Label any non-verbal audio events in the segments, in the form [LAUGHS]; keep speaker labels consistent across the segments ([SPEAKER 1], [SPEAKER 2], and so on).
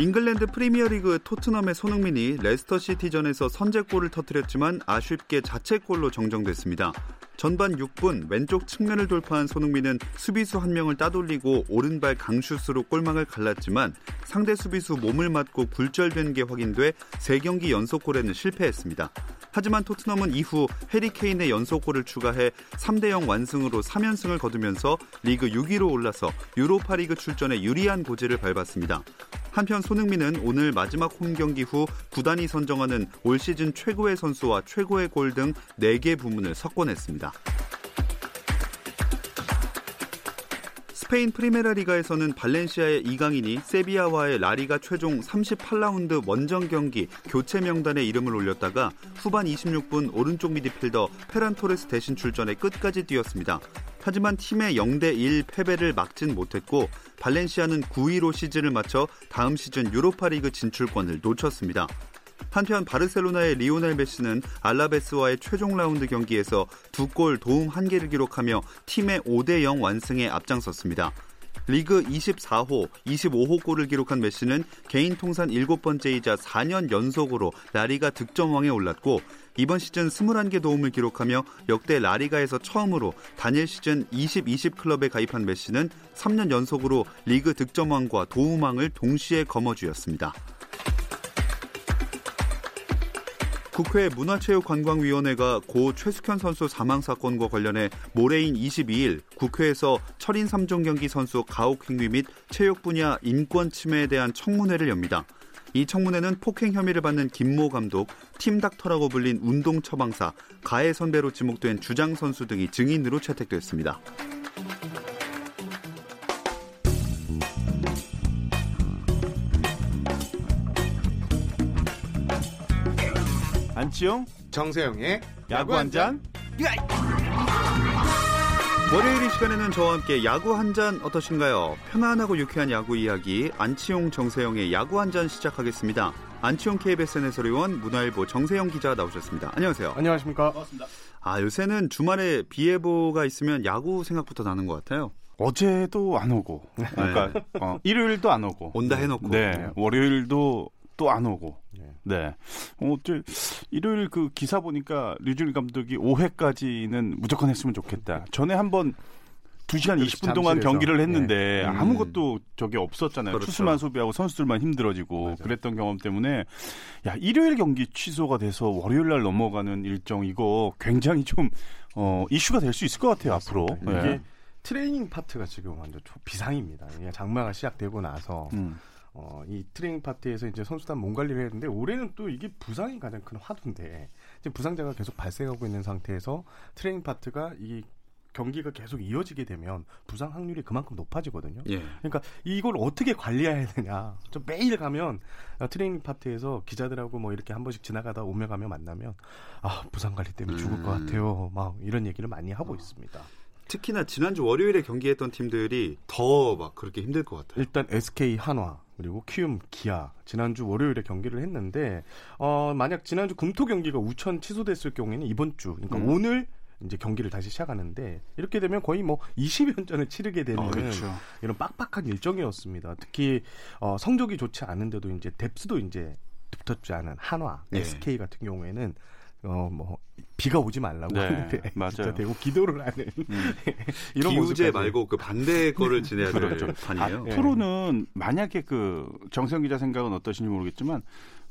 [SPEAKER 1] 잉글랜드 프리미어리그 토트넘의 손흥민이 레스터 시티전에서 선제골을 터뜨렸지만 아쉽게 자책골로 정정됐습니다. 전반 6분 왼쪽 측면을 돌파한 손흥민은 수비수 한 명을 따돌리고 오른발 강슛으로 골망을 갈랐지만 상대 수비수 몸을 맞고 굴절된 게 확인돼 3경기 연속골에는 실패했습니다. 하지만 토트넘은 이후 해리케인의 연속골을 추가해 3대0 완승으로 3연승을 거두면서 리그 6위로 올라서 유로파리그 출전에 유리한 고지를 밟았습니다. 한편 손흥민은 오늘 마지막 홈 경기 후 구단이 선정하는 올 시즌 최고의 선수와 최고의 골 등 4개 부문을 석권했습니다. 있습니다. 스페인 프리메라 리가에서는 발렌시아의 이강인이 세비야와의 라리가 최종 38라운드 원정 경기 교체 명단에 이름을 올렸다가 후반 26분 오른쪽 미드필더 페란 토레스 대신 출전에 끝까지 뛰었습니다. 하지만 팀의 0대1 패배를 막진 못했고 발렌시아는 9위로 시즌을 마쳐 다음 시즌 유로파리그 진출권을 놓쳤습니다. 한편 바르셀로나의 리오넬 메시는 알라베스와의 최종 라운드 경기에서 두 골 도움 한 개를 기록하며 팀의 5대 0 완승에 앞장섰습니다. 리그 24호, 25호 골을 기록한 메시는 개인 통산 7번째이자 4년 연속으로 라리가 득점왕에 올랐고 이번 시즌 21개 도움을 기록하며 역대 라리가에서 처음으로 단일 시즌 2020 클럽에 가입한 메시는 3년 연속으로 리그 득점왕과 도움왕을 동시에 거머쥐었습니다. 국회 문화체육관광위원회가 고 최숙현 선수 사망 사건과 관련해 모레인 22일 국회에서 철인 3종 경기 선수 가혹 행위 및 체육 분야 인권 침해에 대한 청문회를 엽니다. 이 청문회는 폭행 혐의를 받는 김모 감독, 팀 닥터라고 불린 운동 처방사, 가해 선배로 지목된 주장 선수 등이 증인으로 채택됐습니다. 안치용 정세영의 야구 한잔 월요일 이 시간에는 저와 함께 야구 한잔 어떠신가요? 편안하고 유쾌한 야구 이야기 안치용 정세영의 야구 한잔 시작하겠습니다. 안치용 KBSN 해설위원 문화일보 정세영 기자 나오셨습니다. 안녕하세요.
[SPEAKER 2] 안녕하십니까.
[SPEAKER 3] 반갑습니다. 아
[SPEAKER 1] 요새는 주말에 비 예보가 있으면 야구 생각부터 나는 것 같아요.
[SPEAKER 2] 어제도 안 오고 네. 그러니까 네. 어, 일요일도 안 오고
[SPEAKER 1] 온다 해놓고
[SPEAKER 2] 네, 월요일도 또안 오고. 예. 네. 어 어, 일요일 그 기사 보니까 류준일 감독이 5회까지는 무조건 했으면 좋겠다. 전에 한번 2시간 20분 그렇죠. 동안 경기를 했는데 네. 음. 아무것도 저게 없었잖아요. 그렇죠. 투수만 소비하고 선수들만 힘들어지고 맞아. 그랬던 경험 때문에 야, 일요일 경기 취소가 돼서 월요일 날 넘어가는 일정 이거 굉장히 좀 어, 이슈가 될 수 있을 것 같아요, 맞습니다. 앞으로.
[SPEAKER 3] 이게 예. 트레이닝 파트가 지금 완전 비상입니다. 장마가 시작되고 나서 음. 어, 이 트레이닝 파트에서 이제 선수단 몸 관리를 했는데 올해는 또 이게 부상이 가장 큰 화두인데 지금 부상자가 계속 발생하고 있는 상태에서 트레이닝 파트가 이 경기가 계속 이어지게 되면 부상 확률이 그만큼 높아지거든요. 예. 그러니까 이걸 어떻게 관리해야 되냐. 좀 매일 가면 트레이닝 파트에서 기자들하고 뭐 이렇게 한 번씩 지나가다 오며 가며 만나면 아 부상 관리 때문에 죽을 것 음. 같아요. 막 이런 얘기를 많이 하고 어. 있습니다.
[SPEAKER 1] 특히나 지난주 월요일에 경기했던 팀들이 더 막 그렇게 힘들 것 같아요.
[SPEAKER 3] 일단 SK 한화 그리고 키움 기아 지난주 월요일에 경기를 했는데 어, 만약 지난주 금토 경기가 우천 취소됐을 경우에는 이번 주 그러니까 음. 오늘 이제 경기를 다시 시작하는데 이렇게 되면 거의 뭐 20여 전을 치르게 되는 어, 그렇죠. 이런 빡빡한 일정이었습니다. 특히 어, 성적이 좋지 않은데도 이제 뎁스도 이제 붙었지 않은 한화, 네. SK 같은 경우에는 어, 뭐, 비가 오지 말라고 네, 하는데, [LAUGHS] 맞아요. 진짜 대고 기도를 하는. 음. [LAUGHS] 이런 기우제
[SPEAKER 1] 말고 그 반대 거를 지내야 되는 그렇죠.
[SPEAKER 2] 에요 앞으로는 아, 네. 만약에 그 정세영 기자 생각은 어떠신지 모르겠지만,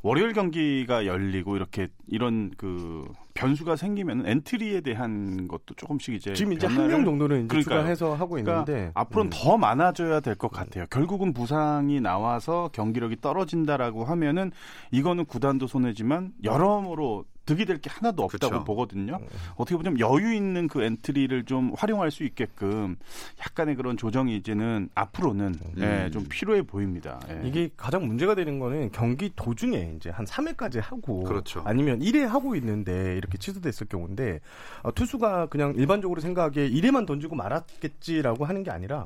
[SPEAKER 2] 월요일 경기가 열리고 이렇게 이런 그 변수가 생기면 엔트리에 대한 것도 조금씩 이제
[SPEAKER 3] 지금 이제 한 명 정도는 이제 추가해서 하고 그러니까 있는데 그러니까
[SPEAKER 2] 앞으로는 음. 더 많아져야 될 것 같아요. 결국은 부상이 나와서 경기력이 떨어진다라고 하면은 이거는 구단도 손해지만 여러모로 득이 될 게 하나도 없다고 그렇 보거든요. 음. 어떻게 보면 여유 있는 그 엔트리를 좀 활용할 수 있게끔 약간의 그런 조정이 이제는 앞으로는 음. 예, 좀 필요해 보입니다.
[SPEAKER 3] 예. 이게 가장 문제가 되는 거는 경기 도중에 이제 한 3회까지 하고 그렇죠. 아니면 1회 하고 있는데 이렇게 취소됐을 경우인데 어, 투수가 그냥 일반적으로 생각하기에 1회만 던지고 말았겠지라고 하는 게 아니라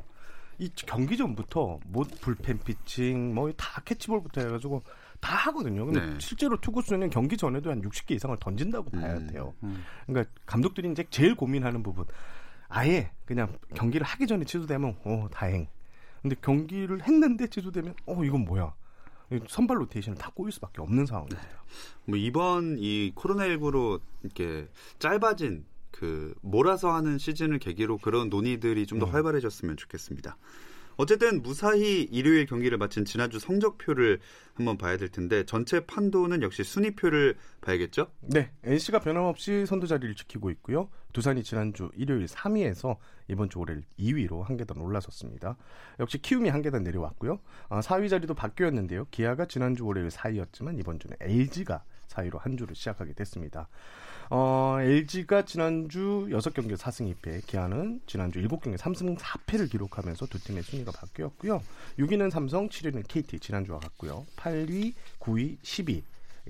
[SPEAKER 3] 이 경기 전부터 뭐 불펜 피칭 뭐 다 캐치볼부터 해가지고 다 하거든요. 근데 네. 실제로 투구수는 경기 전에도 한 60개 이상을 던진다고 음, 봐야 돼요. 음, 그러니까 감독들이 이제 제일 고민하는 부분. 아예 그냥 경기를 하기 전에 취소되면 어 다행. 근데 경기를 했는데 취소되면 어 이건 뭐야? 선발 로테이션을 다 꼬일 수밖에 없는 상황입니다. 네. 뭐
[SPEAKER 1] 이번 이 코로나19로 이렇게 짧아진 그 몰아서 하는 시즌을 계기로 그런 논의들이 좀더 음. 활발해졌으면 좋겠습니다. 어쨌든 무사히 일요일 경기를 마친 지난주 성적표를 한번 봐야 될 텐데 전체 판도는 역시 순위표를 봐야겠죠?
[SPEAKER 3] 네, NC가 변함없이 선두 자리를 지키고 있고요. 두산이 지난주 일요일 3위에서 이번 주 월요일 2위로 한 계단 올라섰습니다. 역시 키움이 한 계단 내려왔고요. 아, 4위 자리도 바뀌었는데요. 기아가 지난주 월요일 4위였지만 이번 주는 LG가 4위로한 주를 시작하게 됐습니다. 어, LG가 지난주 6경기 4승 2패, 기아는 지난주 7경기 3승 4패를 기록하면서 두 팀의 순위가 바뀌었고요. 6위는 삼성, 7위는 KT 지난주와 같고요. 8위, 9위, 10위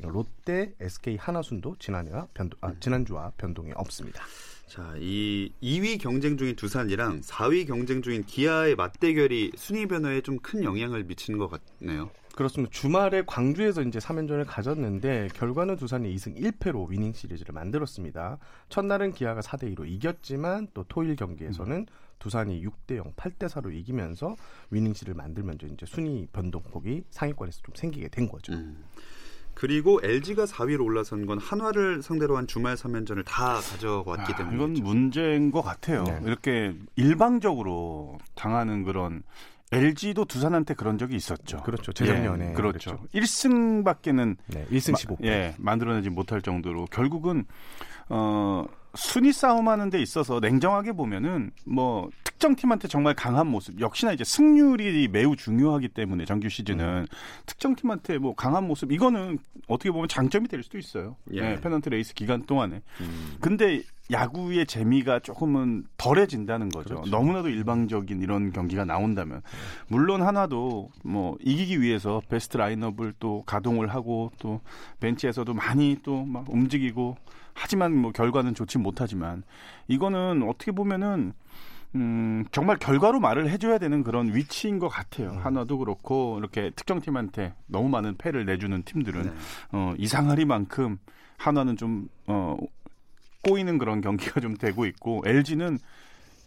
[SPEAKER 3] 롯데, SK 하나순도 지난해와 변동, 아, 지난주와 변동이 없습니다.
[SPEAKER 1] 자, 이 2위 경쟁 중인 두산이랑 4위 경쟁 중인 기아의 맞대결이 순위 변화에 좀 큰 영향을 미치는 것 같네요.
[SPEAKER 3] 그렇습니다. 주말에 광주에서 이제 3연전을 가졌는데 결과는 두산이 2승 1패로 위닝 시리즈를 만들었습니다. 첫날은 기아가 4대 2로 이겼지만 또 토일 경기에서는 음. 두산이 6대 0, 8대 4로 이기면서 위닝 시를 만들면서 이제 순위 변동폭이 상위권에서 좀 생기게 된 거죠. 음.
[SPEAKER 1] 그리고 LG가 4위로 올라선 건 한화를 상대로 한 주말 3연전을 다 가져왔기
[SPEAKER 2] 아,
[SPEAKER 1] 때문에
[SPEAKER 2] 이건 그렇죠. 문제인 것 같아요. 네. 이렇게 일방적으로 당하는 그런 LG도 두산한테 그런 적이 있었죠.
[SPEAKER 3] 그렇죠.
[SPEAKER 2] 재작년에. 예, 그렇죠. 그랬죠. 1승밖에는 네, 1승 1 5 예, 만들어내지 못할 정도로 결국은 어 순위 싸움하는 데 있어서 냉정하게 보면은 뭐 특정 팀한테 정말 강한 모습 역시나 이제 승률이 매우 중요하기 때문에 정규 시즌은 음. 특정 팀한테 뭐 강한 모습 이거는 어떻게 보면 장점이 될 수도 있어요. 예. 네, 페넌트 레이스 기간 동안에. 음. 근데 야구의 재미가 조금은 덜해진다는 거죠. 그렇죠. 너무나도 일방적인 이런 경기가 나온다면 물론 하나도 뭐 이기기 위해서 베스트 라인업을 또 가동을 하고 또 벤치에서도 많이 또 막 움직이고 하지만 뭐 결과는 좋지 못하지만 이거는 어떻게 보면은 음, 정말 결과로 말을 해줘야 되는 그런 위치인 것 같아요. 음. 한화도 그렇고 이렇게 특정 팀한테 너무 많은 패를 내주는 팀들은 네. 어, 이상하리만큼 한화는 좀 어, 꼬이는 그런 경기가 좀 되고 있고 LG는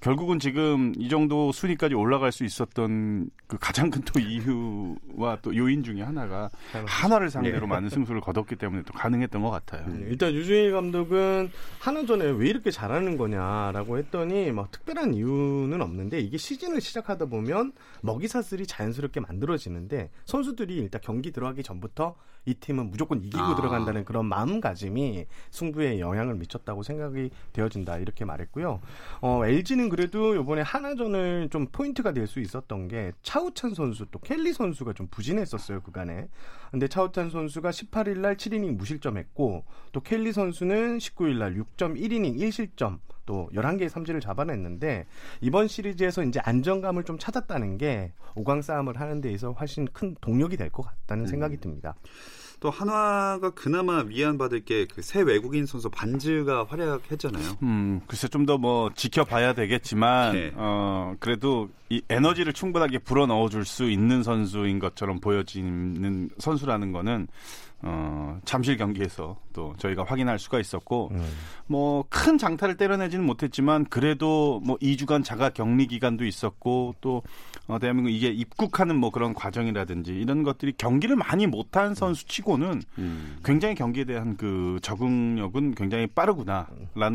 [SPEAKER 2] 결국은 지금 이 정도 순위까지 올라갈 수 있었던 그 가장 큰 또 이유와 또 요인 중에 하나가 하나를 네. 상대로 네. 많은 승수를 거뒀기 때문에 또 가능했던 것 같아요. 네.
[SPEAKER 3] 일단 유중일 감독은 한나전에왜 이렇게 잘하는 거냐라고 했더니 막 특별한 이유는 없는데 이게 시즌을 시작하다 보면 먹이사슬이 자연스럽게 만들어지는데 선수들이 일단 경기 들어가기 전부터 이 팀은 무조건 이기고 아. 들어간다는 그런 마음가짐이 승부에 영향을 미쳤다고 생각이 되어진다 이렇게 말했고요. 어, LG는 그래도 이번에 하나전을 좀 포인트가 될 수 있었던 게 차우찬 선수 또 켈리 선수가 좀 부진했었어요 그간에. 근데 차우찬 선수가 18일 날 7이닝 무실점했고 또 켈리 선수는 19일 날 6.1이닝 1실점 또 11개의 삼진을 잡아냈는데 이번 시리즈에서 이제 안정감을 좀 찾았다는 게 5강 싸움을 하는 데 있어서 훨씬 큰 동력이 될 것 같다는 음. 생각이 듭니다.
[SPEAKER 1] 또 한화가 그나마 위안받을 게 그 새 외국인 선수 반즈가 활약했잖아요.
[SPEAKER 2] 음, 글쎄 좀 더 뭐 지켜봐야 되겠지만 네. 어, 그래도 이 에너지를 충분하게 불어 넣어줄 수 있는 선수인 것처럼 보여지는 선수라는 거는 어, 잠실 경기에서 또 저희가 확인할 수가 있었고 음. 뭐큰 장타를 때려내지는 못했지만 그래도 뭐 2주간 자가 격리 기간도 있었고 또 어, 대한민국 이게 입국하는 뭐 그런 과정이라든지 이런 것들이 경기를 많이 못한 선수치고는 음. 굉장히 경기에 대한 그 적응력은 굉장히 빠르구나라는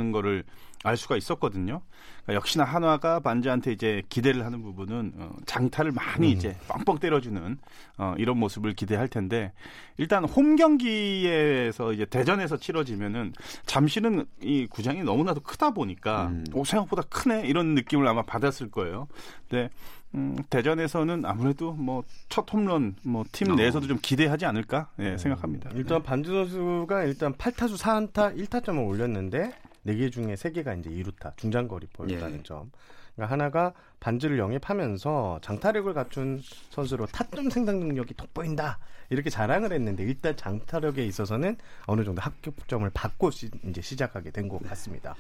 [SPEAKER 2] 음. 거를 알 수가 있었거든요. 그러니까 역시나 한화가 반지한테 이제 기대를 하는 부분은 어, 장타를 많이 음. 이제 뻥뻥 때려주는 어, 이런 모습을 기대할 텐데 일단 홈 경기에서 이제 대전에서 치러지면은 잠시는 이 구장이 너무나도 크다 보니까 음. 오 생각보다 크네 이런 느낌을 아마 받았을 거예요. 근데 음, 대전에서는 아무래도 뭐 첫 홈런 뭐팀 어. 내에서도 좀 기대하지 않을까 예, 네, 생각합니다.
[SPEAKER 3] 일단 예. 반주 선수가 일단 8타수 4안타 1타점을 올렸는데 4개 중에 3개가 이제 2루타 중장거리 포였다는 예. 점. 그러니까 하나가 반지를 영입하면서 장타력을 갖춘 선수로 타점 생산 능력이 돋보인다 이렇게 자랑을 했는데 일단 장타력에 있어서는 어느 정도 합격점을 받고 시, 이제 시작하게 된 것 같습니다. 네.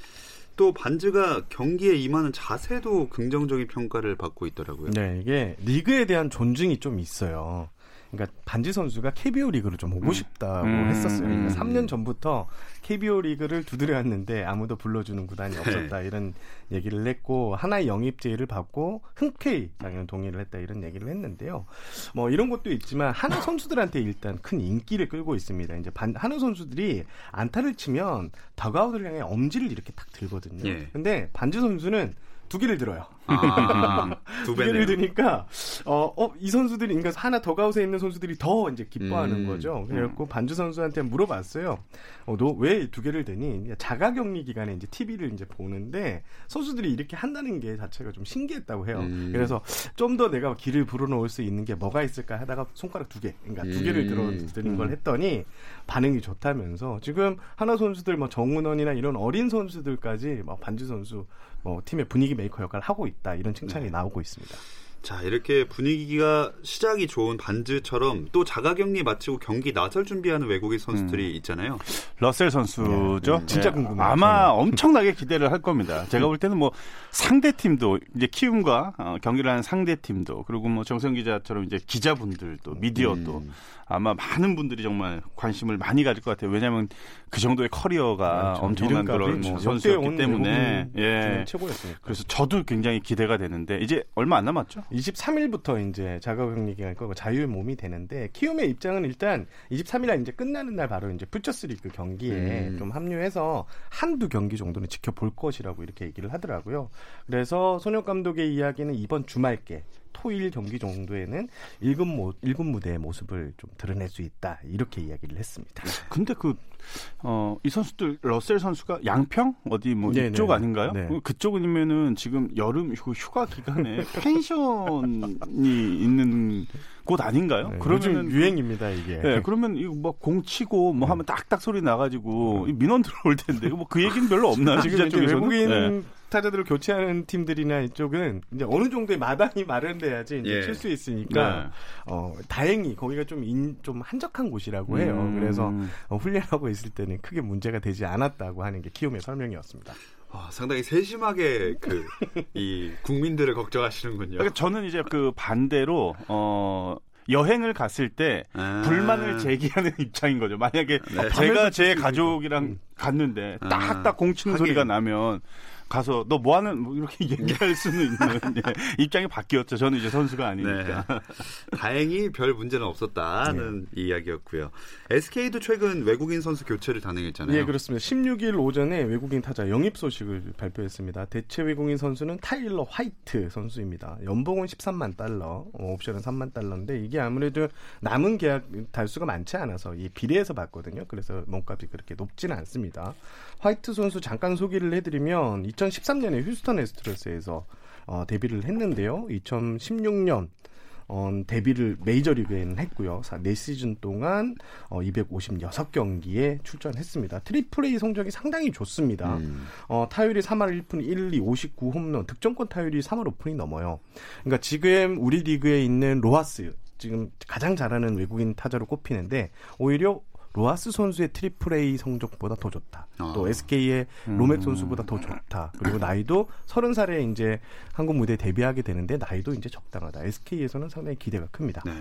[SPEAKER 1] 또 반즈가 경기에 임하는 자세도 긍정적인 평가를 받고 있더라고요.
[SPEAKER 3] 네, 이게 리그에 대한 존중이 좀 있어요. 그러니까 반지 선수가 KBO 리그를 좀 오고 음. 싶다고 음. 했었어요. 그러니까 3년 음. 전부터 KBO 리그를 두드려왔는데 아무도 불러주는 구단이 네. 없었다 이런 얘기를 했고 하나의 영입 제의를 받고 흔쾌히 당연 동의를 했다 이런 얘기를 했는데요. 뭐 이런 것도 있지만 한우 [LAUGHS] 선수들한테 일단 큰 인기를 끌고 있습니다. 이제 반, 한우 선수들이 안타를 치면 다가우들 향해 엄지를 이렇게 탁 들거든요. 예. 근데 반지 선수는 두 개를 들어요. 아, 아, 아. [LAUGHS] 두, 두 개를 드니까 어, 어, 이 선수들이 그러니까 하나 더 가웃에 있는 선수들이 더 이제 기뻐하는 음, 거죠. 음. 그래갖고 음. 반주 선수한테 물어봤어요. 어, 너 왜 두 개를 드니 자가격리 기간에 이제 TV를 이제 보는데 선수들이 이렇게 한다는 게 자체가 좀 신기했다고 해요. 음. 그래서 좀 더 내가 길을 불어넣을 수 있는 게 뭐가 있을까 하다가 손가락 두 개, 그러니까 두 개를 음. 들어드는 걸 음. 했더니 반응이 좋다면서 지금 하나 선수들 뭐 정문원이나 이런 어린 선수들까지 막 반주 선수 뭐 팀의 분위기 메이커 역할을 하고 있다 이런 칭찬이 네. 나오고 있습니다.
[SPEAKER 1] 자 이렇게 분위기가 시작이 좋은 반즈처럼 또 자가격리 마치고 경기 나설 준비하는 외국인 선수들이 음. 있잖아요.
[SPEAKER 2] 러셀 선수죠. 네, 진짜 네. 궁금해요. 아마 저는. 음. 엄청나게 기대를 할 겁니다. 제가 볼 때는 뭐 상대 팀도 이제 키움과 어, 경기를 하는 상대 팀도 그리고 뭐 정성 기자처럼 이제 기자분들도 미디어도 음. 아마 많은 분들이 정말 관심을 많이 가질 것 같아요. 왜냐하면 그 정도의 커리어가 아, 그렇죠. 엄청난 그런 뭐 선수였기 때문에 예. 최고였으니까. 그래서 저도 굉장히 기대가 되는데 이제 얼마 안 남았죠.
[SPEAKER 3] 23일부터 이제 자가격리기간 거고 자유 몸이 되는데 키움의 입장은 일단 23일 날 이제 끝나는 날 바로 이제 풀처스리그 경기에 음. 좀 합류해서 한두 경기 정도는 지켜볼 것이라고 이렇게 얘기를 하더라고요. 그래서 손혁 감독의 이야기는 이번 주말께 토일 경기 정도에는 일군 모, 일군 무대의 모습을 좀 드러낼 수 있다 이렇게 이야기를 했습니다. 네.
[SPEAKER 2] 근데 그 어, 이 선수들 러셀 선수가 양평 어디 뭐 네네. 이쪽 네. 아닌가요? 네. 그쪽이면은 지금 여름 휴가 기간에 [LAUGHS] 펜션이 있는 곳 아닌가요? 네,
[SPEAKER 3] 그러면 유행입니다 이게.
[SPEAKER 2] 네, 그러면 이거 막공 뭐 치고 뭐 네. 하면 딱딱 소리 나가지고 음. 민원 들어올 텐데 뭐그 얘기는 별로 없나요?
[SPEAKER 3] 지금 외국인 타자들을 교체하는 팀들이나 이쪽은 이제 어느 정도의 마당이 마련돼야지 이제 예. 칠수 있으니까 네. 어, 다행히 거기가 좀, 인, 좀 한적한 곳이라고 해요. 음. 그래서 어, 훈련하고 있을 때는 크게 문제가 되지 않았다고 하는 게 키움의 설명이었습니다.
[SPEAKER 1] 와, 상당히 세심하게 그 이 국민들을 걱정하시는군요.
[SPEAKER 2] 그러니까 저는 이제 그 반대로 어 여행을 갔을 때 아. 불만을 제기하는 [LAUGHS] 입장인 거죠. 만약에 네. 제가 제 가족이랑 음. 갔는데 아. 딱딱 공치는 소리가 나면 가서 너 뭐 하는 뭐 이렇게 [LAUGHS] 얘기할 수는 있는 예. 입장이 바뀌었죠. 저는 이제 선수가 아니니까. 네.
[SPEAKER 1] 다행히 별 문제는 없었다는 네. 이야기였고요. SK도 최근 외국인 선수 교체를 단행했잖아요.
[SPEAKER 3] 네, 그렇습니다. 16일 오전에 외국인 타자 영입 소식을 발표했습니다. 대체 외국인 선수는 타일러 화이트 선수입니다. 연봉은 13만 달러, 어, 옵션은 3만 달러인데 이게 아무래도 남은 계약 달수가 많지 않아서 이 비례해서 봤거든요. 그래서 몸값이 그렇게 높지는 않습니다. 화이트 선수 잠깐 소개를 해드리면 2013년에 휴스턴 에스트로스에서 어, 데뷔를 했는데요. 2016년 어, 데뷔를 메이저리그에는 했고요. 4시즌 동안 어, 256경기에 출전했습니다. 트리플 레이 성적이 상당히 좋습니다. 음. 어, 타율이 3할 1푼 1, 2, 59홈런, 득점권 타율이 3할 5푼이 넘어요. 그러니까 지금 우리 리그에 있는 로하스 지금 가장 잘하는 외국인 타자로 꼽히는데 오히려 로하스 선수의 트리플 A 성적보다 더 좋다. 아. 또 SK의 음. 로맥 선수보다 더 좋다. 그리고 [LAUGHS] 나이도 서른 살에 이제 한국 무대에 데뷔하게 되는데 나이도 이제 적당하다. SK에서는 상당히 기대가 큽니다. 네.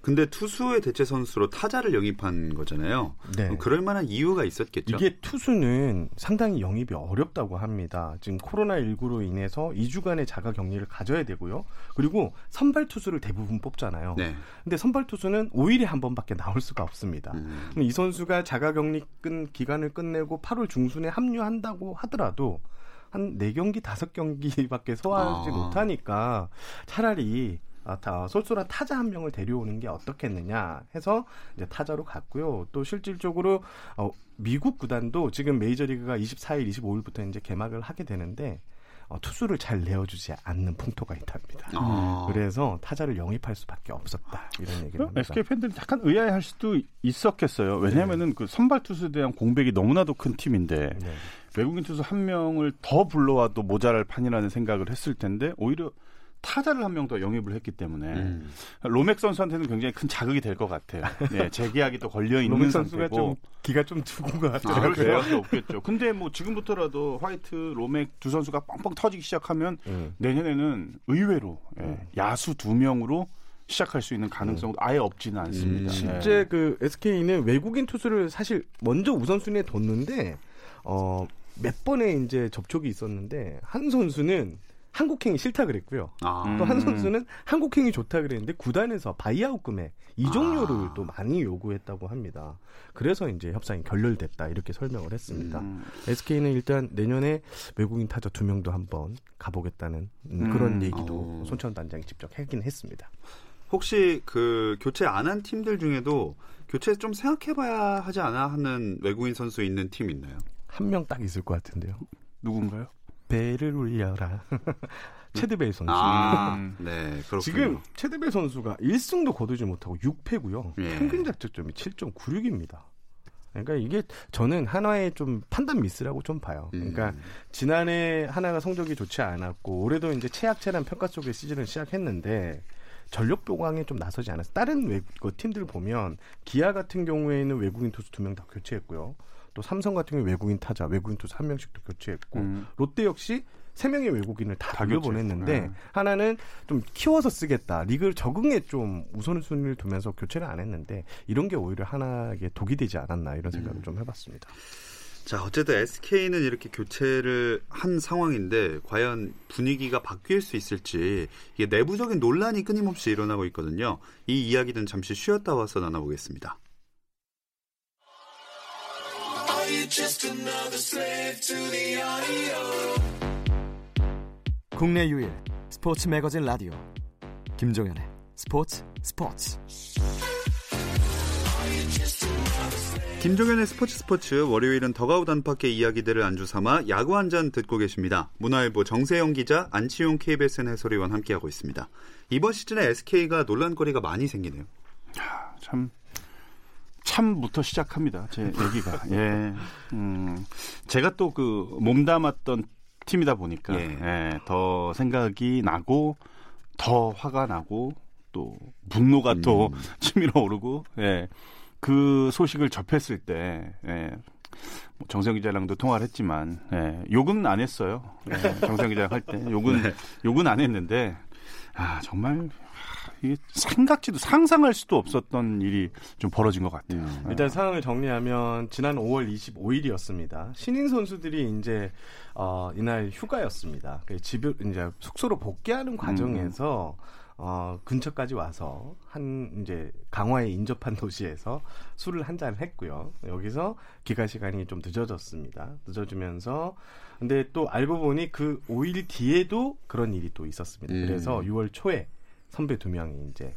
[SPEAKER 1] 근데 투수의 대체 선수로 타자를 영입한 거잖아요. 네. 뭐 그럴 만한 이유가 있었겠죠.
[SPEAKER 3] 이게 투수는 상당히 영입이 어렵다고 합니다. 지금 코로나19로 인해서 2주간의 자가 격리를 가져야 되고요. 그리고 선발 투수를 대부분 뽑잖아요. 네. 근데 선발 투수는 5일에 한 번밖에 나올 수가 없습니다. 음. 이 선수가 자가 격리 끈 기간을 끝내고 8월 중순에 합류한다고 하더라도 한 4경기, 5경기밖에 소화하지 아. 못하니까 차라리 아, 솔솔한 어, 타자 한 명을 데려오는 게 어떻겠느냐 해서 이제 타자로 갔고요. 또 실질적으로 어, 미국 구단도 지금 메이저리그가 24일, 25일부터 이제 개막을 하게 되는데 어, 투수를 잘 내어주지 않는 풍토가 있답니다. 아. 그래서 타자를 영입할 수밖에 없었다 이런 얘기를
[SPEAKER 2] 합니다. SK 팬들이 약간 의아해할 수도 있었겠어요. 왜냐하면은 네. 그 선발 투수에 대한 공백이 너무나도 큰 팀인데 네. 외국인 투수 한 명을 더 불러와도 모자랄 판이라는 생각을 했을 텐데 오히려 타자를 한 명 더 영입을 했기 때문에 음. 로맥 선수한테는 굉장히 큰 자극이 될 것 같아요. 네, 재계약이 또 걸려 있는 선수가 좀
[SPEAKER 3] 기가 좀 두고 가죠. 아, 그럴 수 없겠죠.
[SPEAKER 2] 근데 뭐 지금부터라도 화이트, 로맥 두 선수가 뻥뻥 터지기 시작하면 음. 내년에는 의외로 예, 음. 야수 두 명으로 시작할 수 있는 가능성도 아예 없지는 않습니다. 음. 네.
[SPEAKER 3] 실제 네. 그 SK는 외국인 투수를 사실 먼저 우선순위에 뒀는데 어, 몇 번의 이제 접촉이 있었는데 한 선수는 한국행이 싫다 그랬고요. 아. 또한 음. 선수는 한국행이 좋다 그랬는데 구단에서 바이아웃 금액 이종료를 아. 또 많이 요구했다고 합니다. 그래서 이제 협상이 결렬됐다 이렇게 설명을 했습니다. 음. SK는 일단 내년에 외국인 타자 두 명도 한번 가보겠다는 음, 음. 그런 얘기도 오. 어. 손천 단장이 직접 하긴 했습니다.
[SPEAKER 1] 혹시 그 교체 안 한 팀들 중에도 교체 좀 생각해봐야 하지 않아 하는 외국인 선수 있는 팀 있나요?
[SPEAKER 3] 한 명 딱 있을 것 같은데요.
[SPEAKER 1] 누군가요?
[SPEAKER 3] 배를 울려라. 체드베이 [LAUGHS] 선수. 아, 음. 네, 그렇군요. 지금 체드베이 선수가 1승도 거두지 못하고 6패고요. 예. 평균 자책점이 7.96입니다. 그러니까 이게 저는 하나의 좀 판단 미스라고 좀 봐요. 음. 그러니까 음. 지난해 하나가 성적이 좋지 않았고 올해도 이제 최악체란 평가 속에 시즌을 시작했는데 전력 보강에 좀 나서지 않았어. 다른 외국 그 팀들 보면 기아 같은 경우에는 외국인 투수 두 명 다 교체했고요. 또 삼성 같은 경우 외국인 타자, 외국인 투수 한 명씩 또 교체했고 음. 롯데 역시 세 명의 외국인을 다, 다 돌려보냈는데 네. 하나는 좀 키워서 쓰겠다. 리그 적응에 좀 우선순위를 두면서 교체를 안 했는데 이런 게 오히려 하나의 독이 되지 않았나 이런 생각을 음. 좀 해봤습니다.
[SPEAKER 1] 자, 어쨌든 SK는 이렇게 교체를 한 상황인데 과연 분위기가 바뀔 수 있을지 이게 내부적인 논란이 끊임없이 일어나고 있거든요. 이 이야기는 잠시 쉬었다 와서 나눠보겠습니다. 국내 유일 스포츠 매거진 라디오 김종현의 스포츠 스포츠 김종현의 스포츠 스포츠 월요일은 더가우 단팎의 이야기들을 안주 삼아 야구 한 잔 듣고 계십니다. 문화일보 정세영 기자, 안치용 KBSN 해설위원 함께하고 있습니다. 이번 시즌에 SK가 논란거리가 많이 생기네요.
[SPEAKER 2] 아, 참 3부터 시작합니다. 제 얘기가. 예. 음, 제가 또 그 몸담았던 팀이다 보니까 예. 예, 더 생각이 나고 더 화가 나고 또 분노가 음. 또 [LAUGHS] 치밀어 오르고 예. 그 소식을 접했을 때 예. 뭐 정성 기자랑도 통화를 했지만 예, 욕은 안 했어요. 예, 정성 기자랑 할 때 욕은 [LAUGHS] 네. 욕은 안 했는데 아 정말 이게 생각지도 상상할 수도 없었던 일이 좀 벌어진 것 같아요. 음. 네.
[SPEAKER 3] 일단 상황을 정리하면 지난 5월 25일이었습니다. 신인 선수들이 이제 어, 이날 휴가였습니다. 그 집을 이제 숙소로 복귀하는 과정에서 음. 어, 근처까지 와서 한 이제 강화에 인접한 [LAUGHS] 도시에서 술을 한잔 했고요. 여기서 기가 시간이 좀 늦어졌습니다. 늦어지면서 근데 또 알고 보니 그 5일 뒤에도 그런 일이 또 있었습니다. 예. 그래서 6월 초에 선배 두 명이 이제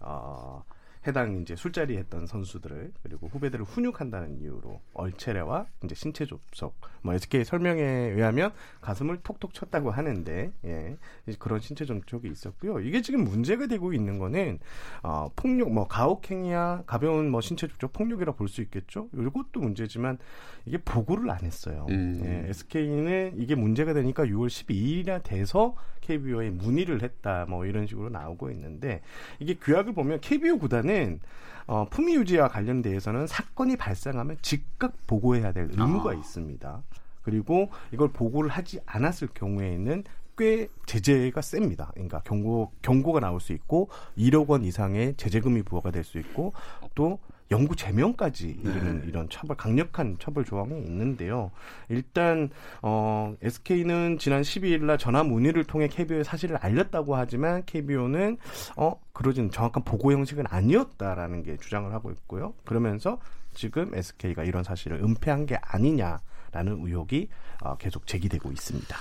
[SPEAKER 3] 어, 해당 이제 술자리 했던 선수들을 그리고 후배들을 훈육한다는 이유로 얼체레와 이제 신체 접속뭐 SK 설명에 의하면 가슴을 톡톡 쳤다고 하는데 예 그런 신체 접촉이 있었고요 이게 지금 문제가 되고 있는 거는 어 폭력 뭐 가혹행위야 가벼운 뭐 신체 접촉 폭력이라 볼 수 있겠죠 이것도 문제지만 이게 보고를 안 했어요 음. 예, SK는 이게 문제가 되니까 6월 12일이나 돼서 KBO에 문의를 했다 뭐 이런 식으로 나오고 있는데 이게 규약을 보면 KBO 구단은 경우에는 어, 품위 유지와 관련돼서는 사건이 발생하면 즉각 보고해야 될 의무가 아. 있습니다. 그리고 이걸 보고를 하지 않았을 경우에는 꽤 제재가 셉니다. 그러니까 경고 경고가 나올 수 있고 1억 원 이상의 제재금이 부과가 될 수 있고 또 영구 제명까지 이르는 네. 이런 처벌 강력한 처벌 조항이 있는데요. 일단 어, SK는 지난 12일 날 전화 문의를 통해 KBO에 사실을 알렸다고 하지만 KBO는 어 그러진 정확한 보고 형식은 아니었다라는 게 주장을 하고 있고요. 그러면서 지금 SK가 이런 사실을 은폐한 게 아니냐라는 의혹이 어, 계속 제기되고 있습니다.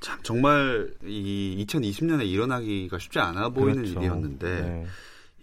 [SPEAKER 1] 참 정말 이 2020년에 일어나기가 쉽지 않아 보이는 그렇죠. 일이었는데 네.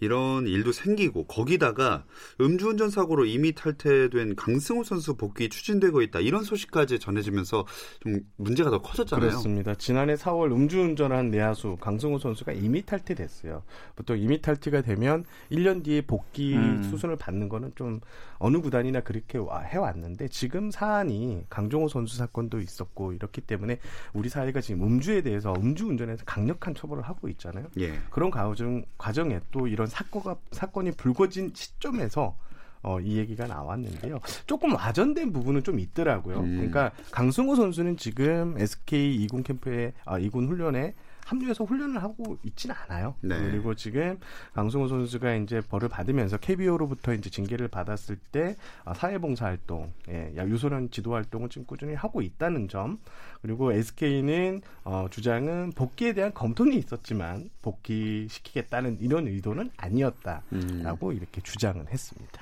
[SPEAKER 1] 이런 일도 생기고 거기다가 음주운전 사고로 이미 탈퇴된 강승호 선수 복귀 추진되고 있다 이런 소식까지 전해지면서 좀 문제가 더 커졌잖아요.
[SPEAKER 3] 그렇습니다. 지난해 4월 음주운전한 내야수 강승호 선수가 이미 탈퇴됐어요. 보통 이미 탈퇴가 되면 1년 뒤에 복귀 음. 수순을 받는 거는 좀 어느 구단이나 그렇게 해왔는데 지금 사안이 강정호 선수 사건도 있었고 이렇기 때문에 우리 사회가 지금 음주에 대해서 음주운전에서 강력한 처벌을 하고 있잖아요. 예. 그런 과정 과정에 또 이런 사건가, 사건이 불거진 시점에서 어, 이 얘기가 나왔는데요. 조금 와전된 부분은 좀 있더라고요. 음. 그러니까 강승호 선수는 지금 SK 이군 캠프에 아, 이군 훈련에 합류해서 훈련을 하고 있지는 않아요. 네. 그리고 지금 강승호 선수가 이제 벌을 받으면서 KBO로부터 이제 징계를 받았을 때 아, 사회봉사 활동, 예, 유소년 지도 활동을 지금 꾸준히 하고 있다는 점. 그리고 SK는 어, 주장은 복귀에 대한 검토는 있었지만 복귀시키겠다는 이런 의도는 아니었다라고 음. 이렇게 주장은 했습니다.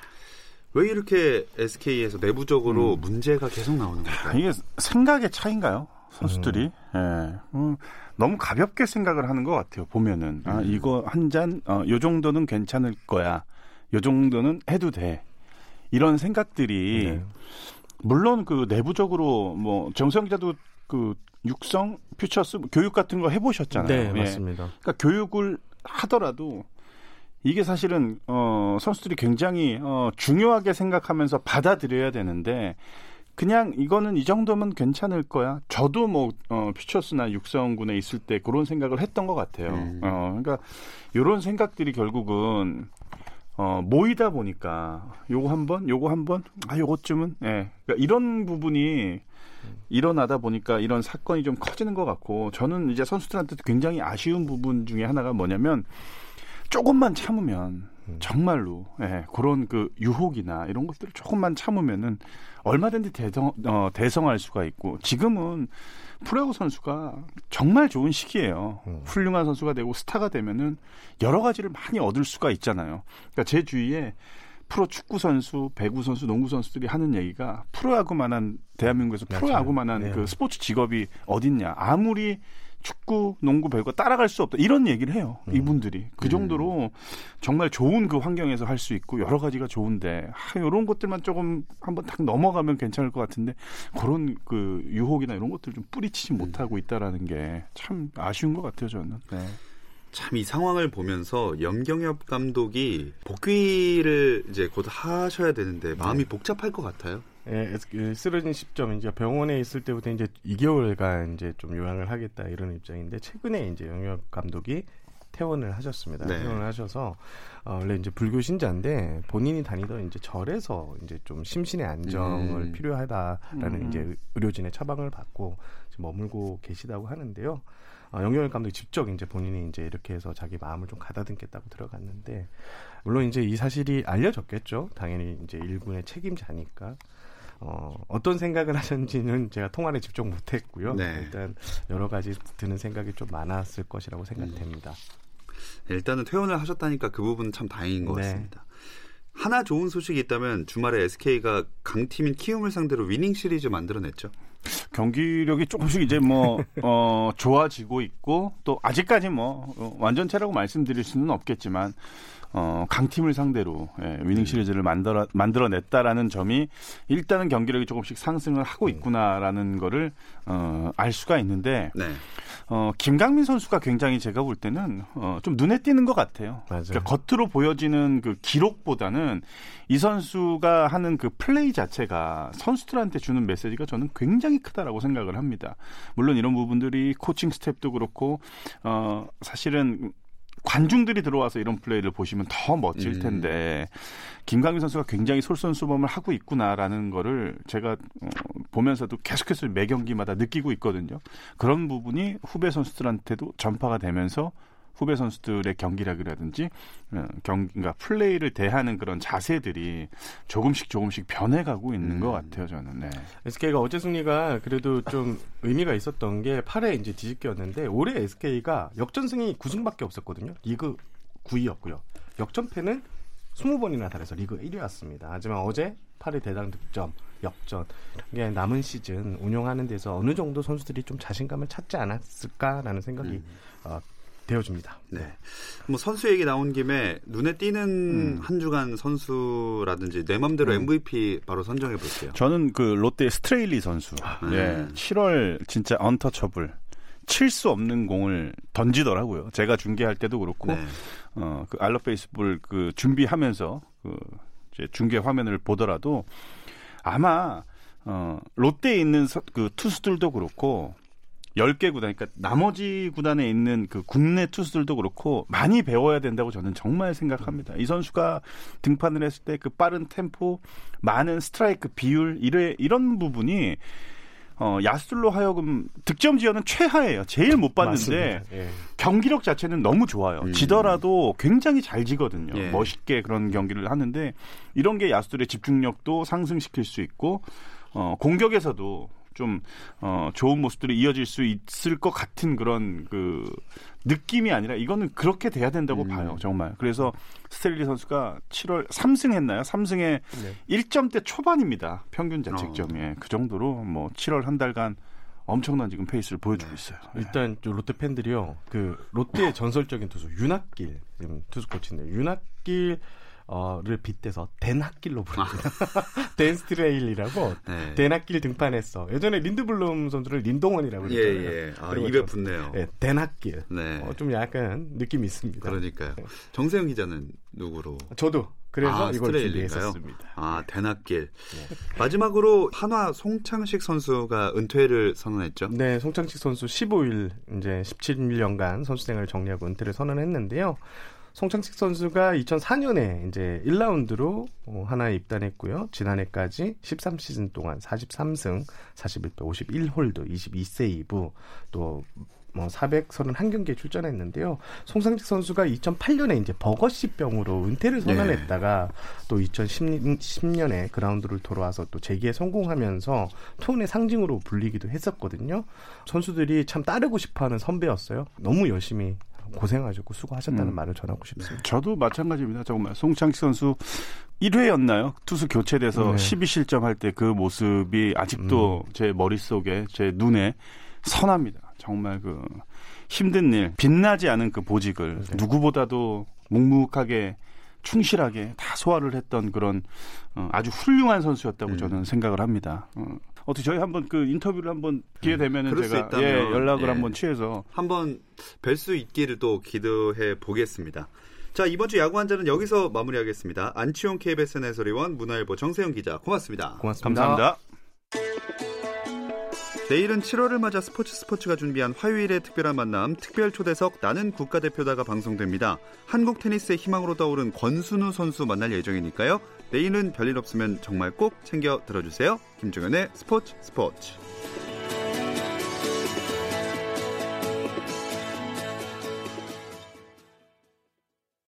[SPEAKER 1] 왜 이렇게 SK에서 내부적으로 음. 문제가 계속 나오는 걸까요?
[SPEAKER 2] 이게 생각의 차인가요? 선수들이 음. 예. 음, 너무 가볍게 생각을 하는 것 같아요. 보면은 아 음. 이거 한 잔, 어, 요 정도는 괜찮을 거야. 요 정도는 해도 돼. 이런 생각들이 네. 물론 그 내부적으로 뭐 정성 기자도 그 육성 퓨처스 뭐 교육 같은 거 해보셨잖아요. 네,
[SPEAKER 3] 예. 맞습니다.
[SPEAKER 2] 그러니까 교육을 하더라도 이게 사실은 어, 선수들이 굉장히 어, 중요하게 생각하면서 받아들여야 되는데 그냥 이거는 이 정도면 괜찮을 거야. 저도 뭐 어, 퓨처스나 육성군에 있을 때 그런 생각을 했던 것 같아요. 음. 어, 그러니까 이런 생각들이 결국은 어, 모이다 보니까 요거 한 번, 요거 한 번, 아 요것쯤은 예. 그러니까 이런 부분이 일어나다 보니까 이런 사건이 좀 커지는 것 같고 저는 이제 선수들한테 굉장히 아쉬운 부분 중에 하나가 뭐냐면 조금만 참으면 음. 정말로 예, 그런 그 유혹이나 이런 것들을 조금만 참으면은 얼마든지 대성, 어, 대성할 수가 있고 지금은 프로야구 선수가 정말 좋은 시기예요. 음. 훌륭한 선수가 되고 스타가 되면은 여러 가지를 많이 얻을 수가 있잖아요. 그러니까 제 주위에 프로 축구 선수, 배구 선수, 농구 선수들이 하는 얘기가 프로야구만한 대한민국에서 네, 프로야구만한 네. 그 스포츠 직업이 어딨냐. 아무리 축구, 농구 별거 따라갈 수 없다 이런 얘기를 해요. 음. 이분들이 그 네. 정도로 정말 좋은 그 환경에서 할 수 있고 여러 가지가 좋은데 하, 이런 것들만 조금 한번 딱 넘어가면 괜찮을 것 같은데 그런 그 유혹이나 이런 것들 좀 뿌리치지 못하고 있다라는 게 참 아쉬운 것 같아요 저는. 네.
[SPEAKER 1] 참이 상황을 보면서 염경엽 감독이 복귀를 이제 곧 하셔야 되는데 마음이 네. 복잡할 것 같아요.
[SPEAKER 3] 예, 그 쓰러진 시점 이제 병원에 있을 때부터 이제 2개월간 이제 좀 요양을 하겠다 이런 입장인데 최근에 이제 영엽 감독이 퇴원을 하셨습니다. 네. 퇴원을 하셔서 어, 원래 이제 불교 신자인데 본인이 다니던 이제 절에서 이제 좀 심신의 안정을 음. 필요하다라는 음. 이제 의료진의 처방을 받고 지금 머물고 계시다고 하는데요. 어, 영경일 감독이 직접 이제 본인이 이제 이렇게 해서 자기 마음을 좀 가다듬겠다고 들어갔는데 물론 이제 이 사실이 알려졌겠죠. 당연히 이제 일군의 책임자니까. 어, 어떤 생각을 하셨는지는 제가 통화를 직접 못했고요. 네. 일단 여러 가지 드는 생각이 좀 많았을 것이라고 생각됩니다. 음.
[SPEAKER 1] 일단은 퇴원을 하셨다니까 그 부분은 참 다행인 것 네. 같습니다. 하나 좋은 소식이 있다면 주말에 SK가 강팀인 키움을 상대로 위닝 시리즈 만들어냈죠.
[SPEAKER 2] 경기력이 조금씩 이제 뭐 [LAUGHS] 어, 좋아지고 있고 또 아직까지 뭐 어, 완전체라고 말씀드릴 수는 없겠지만 어, 강팀을 상대로 예, 위닝 음. 시리즈를 만들어 만들어냈다라는 점이 일단은 경기력이 조금씩 상승을 하고 음. 있구나라는 거를 어, 알 수가 있는데 네. 어, 김강민 선수가 굉장히 제가 볼 때는 어, 좀 눈에 띄는 것 같아요. 그러니까 겉으로 보여지는 그 기록보다는 이 선수가 하는 그 플레이 자체가 선수들한테 주는 메시지가 저는 굉장히 크다라고 생각을 합니다. 물론 이런 부분들이 코칭 스텝도 그렇고 어, 사실은 관중들이 들어와서 이런 플레이를 보시면 더 멋질 음. 텐데 음. 김강민 선수가 굉장히 솔선수범을 하고 있구나라는 거를 제가 어, 보면서도 계속해서 매 경기마다 느끼고 있거든요. 그런 부분이 후배 선수들한테도 전파가 되면서 후배 선수들의 경기력이라든지 어, 경 그러니까 플레이를 대하는 그런 자세들이 조금씩 조금씩 변해가고 있는 음. 것 같아요 저는. 네.
[SPEAKER 3] SK가 어제 승리가 그래도 좀 의미가 있었던 게 8회 이제 뒤집기였는데 올해 SK가 역전승이 9승밖에 없었거든요. 리그 9위였고요. 역전패는 20번이나 달해서 리그 1위였습니다. 하지만 어제 8회 대당 득점, 역전. 이게 남은 시즌 운영하는 데서 어느 정도 선수들이 좀 자신감을 찾지 않았을까라는 생각이 음. 어, 되어줍니다.
[SPEAKER 1] 네. 뭐 선수 얘기 나온 김에 눈에 띄는 음. 한 주간 선수라든지 내 맘대로 음. MVP 바로 선정해 볼게요.
[SPEAKER 2] 저는 그 롯데 스트레일리 선수. 아, 예. 7월 진짜 언터처블. 칠 수 없는 공을 던지더라고요. 제가 중계할 때도 그렇고, 네. 어, 그 알러페이스볼 그 준비하면서 그 이제 중계 화면을 보더라도 아마 어, 롯데에 있는 서, 그 투수들도 그렇고 10개 구단, 그러니까 나머지 구단에 있는 그 국내 투수들도 그렇고 많이 배워야 된다고 저는 정말 생각합니다. 이 선수가 등판을 했을 때 그 빠른 템포, 많은 스트라이크 비율, 이래, 이런 부분이 어, 야수들로 하여금 득점 지연은 최하예요. 제일 못 봤는데 예. 경기력 자체는 너무 좋아요. 음. 지더라도 굉장히 잘 지거든요. 예. 멋있게 그런 경기를 하는데 이런 게 야수들의 집중력도 상승시킬 수 있고 어, 공격에서도 좀 어, 좋은 모습들이 이어질 수 있을 것 같은 그런 그 느낌이 아니라 이거는 그렇게 돼야 된다고 음. 봐요, 정말. 그래서 스텔리 선수가 7월 3승 했나요? 3승에 네. 1점대 초반입니다. 평균 자책점이 어. 그 정도로 뭐 7월 한 달간 엄청난 지금 페이스를 보여주고 있어요.
[SPEAKER 3] 예. 일단 네. 롯데 팬들이요. 그 롯데의 전설적인 투수 윤학길 지금 투수 코치인데 윤학길 어를 빗대서 덴학길로 부릅니다. 아. 덴스트레일이라고 [LAUGHS] 네. 덴학길 등판했어. 예전에 린드블룸 선수를 린동원이라고 그랬잖아요.
[SPEAKER 1] 예, 예. 아, 입에 붙네요. 예,
[SPEAKER 3] 덴학길. 네. 어, 좀 약간 느낌이 있습니다.
[SPEAKER 1] 그러니까요. 네. 정세영 기자는 누구로?
[SPEAKER 3] 저도 그래서 아, 이걸 준비했었습니다.
[SPEAKER 1] 아, 대낮길. 네. 네. 마지막으로 한화 송창식 선수가 은퇴를 선언했죠.
[SPEAKER 3] 네, 송창식 선수 15일 이제 17년간 선수 생활을 정리하고 은퇴를 선언했는데요. 송창식 선수가 2004년에 이제 1라운드로 어, 하나에 입단했고요. 지난해까지 13시즌 동안 43승, 41패, 51홀드, 22세이브, 또 뭐 431경기에 출전했는데요. 송상식 선수가 2008년에 이제 버거시 병으로 은퇴를 네. 선언했다가 네. 또 2010년에 그라운드를 돌아와서 또 재기에 성공하면서 톤의 상징으로 불리기도 했었거든요. 선수들이 참 따르고 싶어하는 선배였어요. 너무 열심히 고생하셨고 수고하셨다는 음. 말을 전하고 싶습니다. 네,
[SPEAKER 2] 저도 마찬가지입니다. 정말 송창식 선수 1회였나요? 투수 교체돼서 네. 12실점 할 때 그 모습이 아직도 음. 제 머릿속에 제 눈에 선합니다. 정말 그 힘든 일, 빛나지 않은 그 보직을 네. 누구보다도 묵묵하게 충실하게 다 소화를 했던 그런 어, 아주 훌륭한 선수였다고 음. 저는 생각을 합니다. 어. 어떻게 저희 한번 그 인터뷰를 한번 기회 음, 되면은 음, 제가 예, 연락을 예. 한번 취해서
[SPEAKER 1] 한번 뵐 수 있기를 또 기도해 보겠습니다. 자 이번 주 야구 한자는 여기서 마무리하겠습니다. 안치홍 KBS 해설위원 문화일보 정세영 기자 고맙습니다.
[SPEAKER 3] 고맙습니다. 감사합니다. 감사합니다.
[SPEAKER 1] 내일은 7월을 맞아 스포츠 스포츠가 준비한 화요일의 특별한 만남 특별 초대석 나는 국가대표다가 방송됩니다. 한국 테니스의 희망으로 떠오른 권순우 선수 만날 예정이니까요. 내일은 별일 없으면 정말 꼭 챙겨 들어주세요. 김종현의 스포츠 스포츠.